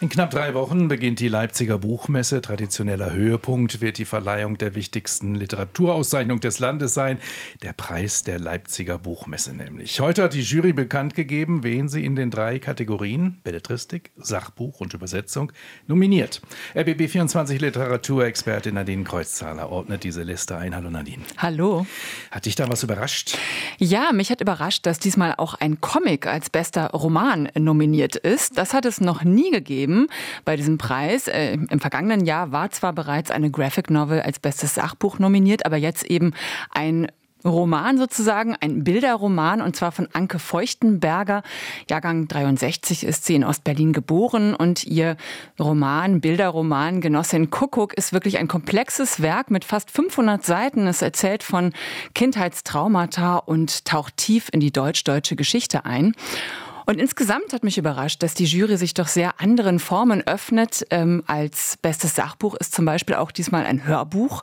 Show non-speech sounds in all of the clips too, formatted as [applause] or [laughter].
In knapp drei Wochen beginnt die Leipziger Buchmesse. Traditioneller Höhepunkt wird die Verleihung der wichtigsten Literaturauszeichnung des Landes sein. Der Preis der Leipziger Buchmesse nämlich. Heute hat die Jury bekannt gegeben, wen sie in den drei Kategorien Belletristik, Sachbuch und Übersetzung nominiert. RBB24 Literaturexpertin Nadine Kreuzzahler ordnet diese Liste ein. Hallo Nadine. Hallo. Hat dich da was überrascht? Ja, mich hat überrascht, dass diesmal auch ein Comic als bester Roman nominiert ist. Das hat es noch nie gegeben geben bei diesem Preis. Äh, Im vergangenen Jahr war zwar bereits eine Graphic Novel als bestes Sachbuch nominiert, aber jetzt eben ein Roman sozusagen, ein Bilderroman und zwar von Anke Feuchtenberger. Jahrgang 63 ist sie in Ostberlin geboren und ihr Roman, Bilderroman Genossin Kuckuck ist wirklich ein komplexes Werk mit fast 500 Seiten. Es erzählt von Kindheitstraumata und taucht tief in die deutsch-deutsche Geschichte ein. Und insgesamt hat mich überrascht, dass die Jury sich doch sehr anderen Formen öffnet. Ähm, als bestes Sachbuch ist zum Beispiel auch diesmal ein Hörbuch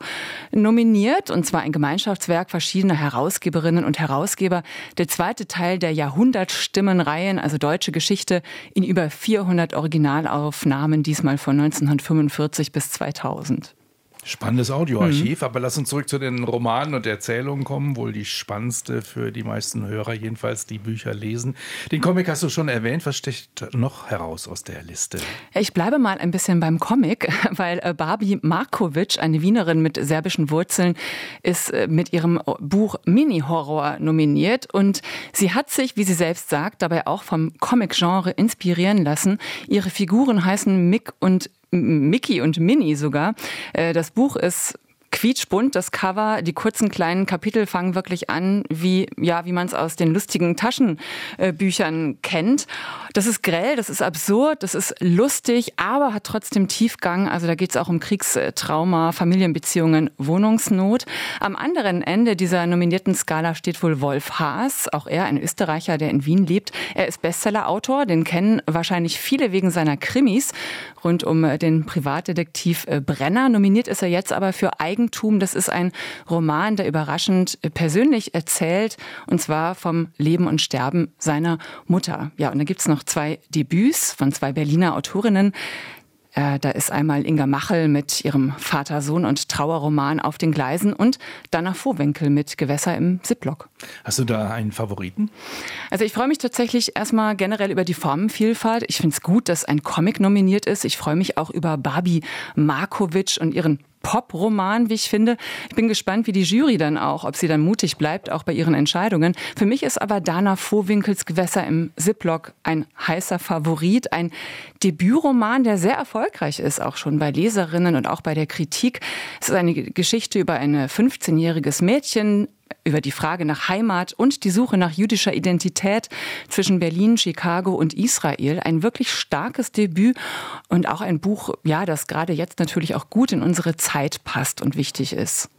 nominiert, und zwar ein Gemeinschaftswerk verschiedener Herausgeberinnen und Herausgeber. Der zweite Teil der Jahrhundertstimmenreihen, also deutsche Geschichte, in über 400 Originalaufnahmen, diesmal von 1945 bis 2000. Spannendes Audioarchiv, mhm. aber lass uns zurück zu den Romanen und Erzählungen kommen. Wohl die spannendste für die meisten Hörer, jedenfalls die Bücher lesen. Den Comic hast du schon erwähnt. Was sticht noch heraus aus der Liste? Ich bleibe mal ein bisschen beim Comic, [laughs] weil äh, Barbie Markovic, eine Wienerin mit serbischen Wurzeln, ist äh, mit ihrem Buch Mini-Horror nominiert. Und sie hat sich, wie sie selbst sagt, dabei auch vom Comic-Genre inspirieren lassen. Ihre Figuren heißen Mick und Mickey und Minnie sogar. Äh, das Buch ist quietschbunt, das Cover. Die kurzen kleinen Kapitel fangen wirklich an, wie, ja, wie man es aus den lustigen Taschenbüchern kennt. Das ist grell, das ist absurd, das ist lustig, aber hat trotzdem Tiefgang. Also da geht es auch um Kriegstrauma, Familienbeziehungen, Wohnungsnot. Am anderen Ende dieser nominierten Skala steht wohl Wolf Haas, auch er ein Österreicher, der in Wien lebt. Er ist Bestsellerautor, den kennen wahrscheinlich viele wegen seiner Krimis rund um den Privatdetektiv Brenner. Nominiert ist er jetzt aber für Eigen Eigentum. Das ist ein Roman, der überraschend persönlich erzählt, und zwar vom Leben und Sterben seiner Mutter. Ja, und da gibt es noch zwei Debüts von zwei Berliner Autorinnen. Äh, da ist einmal Inga Machel mit ihrem Vater, Sohn und Trauerroman auf den Gleisen und Dana Vohwinkel mit Gewässer im Ziplock. Hast du da einen Favoriten? Also ich freue mich tatsächlich erstmal generell über die Formenvielfalt. Ich finde es gut, dass ein Comic nominiert ist. Ich freue mich auch über Barbie Markovic und ihren Pop-Roman, wie ich finde. Ich bin gespannt, wie die Jury dann auch, ob sie dann mutig bleibt, auch bei ihren Entscheidungen. Für mich ist aber Dana Vohwinkels Gewässer im Ziplock ein heißer Favorit, ein Debütroman, der sehr erfolgreich ist, auch schon bei Leserinnen und auch bei der Kritik. Es ist eine Geschichte über ein 15-jähriges Mädchen, über die Frage nach Heimat und die Suche nach jüdischer Identität zwischen Berlin, Chicago und Israel. Ein wirklich starkes Debüt und auch ein Buch, ja, das gerade jetzt natürlich auch gut in unsere Zeit passt und wichtig ist.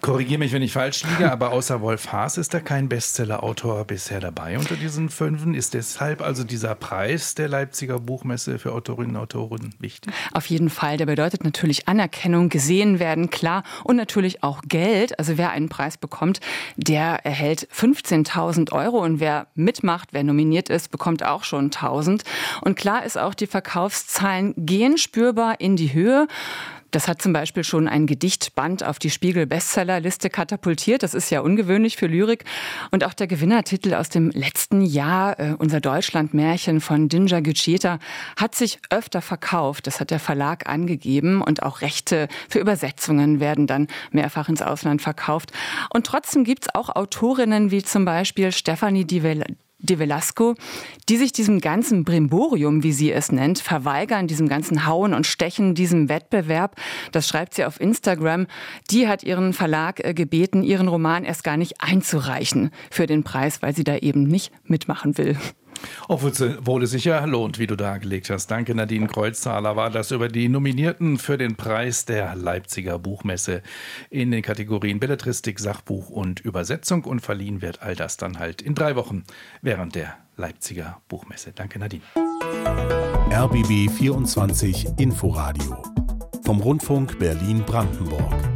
Korrigiere mich, wenn ich falsch liege, aber außer Wolf Haas ist da kein Bestseller-Autor bisher dabei unter diesen Fünfen. Ist deshalb also dieser Preis der Leipziger Buchmesse für Autorinnen und Autoren wichtig? Auf jeden Fall. Der bedeutet natürlich Anerkennung, gesehen werden, klar, und natürlich auch Geld. Also wer einen Preis bekommt, der erhält 15.000 Euro und wer mitmacht, wer nominiert ist, bekommt auch schon 1.000. Und klar ist auch, die Verkaufszahlen gehen spürbar in die Höhe. Das hat zum Beispiel schon ein Gedichtband auf die Spiegel-Bestsellerliste katapultiert. Das ist ja ungewöhnlich für Lyrik. Und auch der Gewinnertitel aus dem letzten Jahr, äh, unser Deutschland-Märchen von Dinja Gütscheta, hat sich öfter verkauft. Das hat der Verlag angegeben. Und auch Rechte für Übersetzungen werden dann mehrfach ins Ausland verkauft. Und trotzdem gibt's auch Autorinnen wie zum Beispiel Stefanie de Velasco, die sich diesem ganzen Brimborium, wie sie es nennt, verweigern, diesem ganzen Hauen und Stechen, diesem Wettbewerb. Das schreibt sie auf Instagram. Die hat ihren Verlag äh, gebeten, ihren Roman erst gar nicht einzureichen für den Preis, weil sie da eben nicht mitmachen will. Obwohl es sich ja lohnt, wie du dargelegt hast. Danke, Nadine Kreuzzahler. War das über die Nominierten für den Preis der Leipziger Buchmesse in den Kategorien Belletristik, Sachbuch und Übersetzung. Und verliehen wird all das dann halt in drei Wochen während der Leipziger Buchmesse. Danke, Nadine. RBB 24 Inforadio vom Rundfunk Berlin-Brandenburg.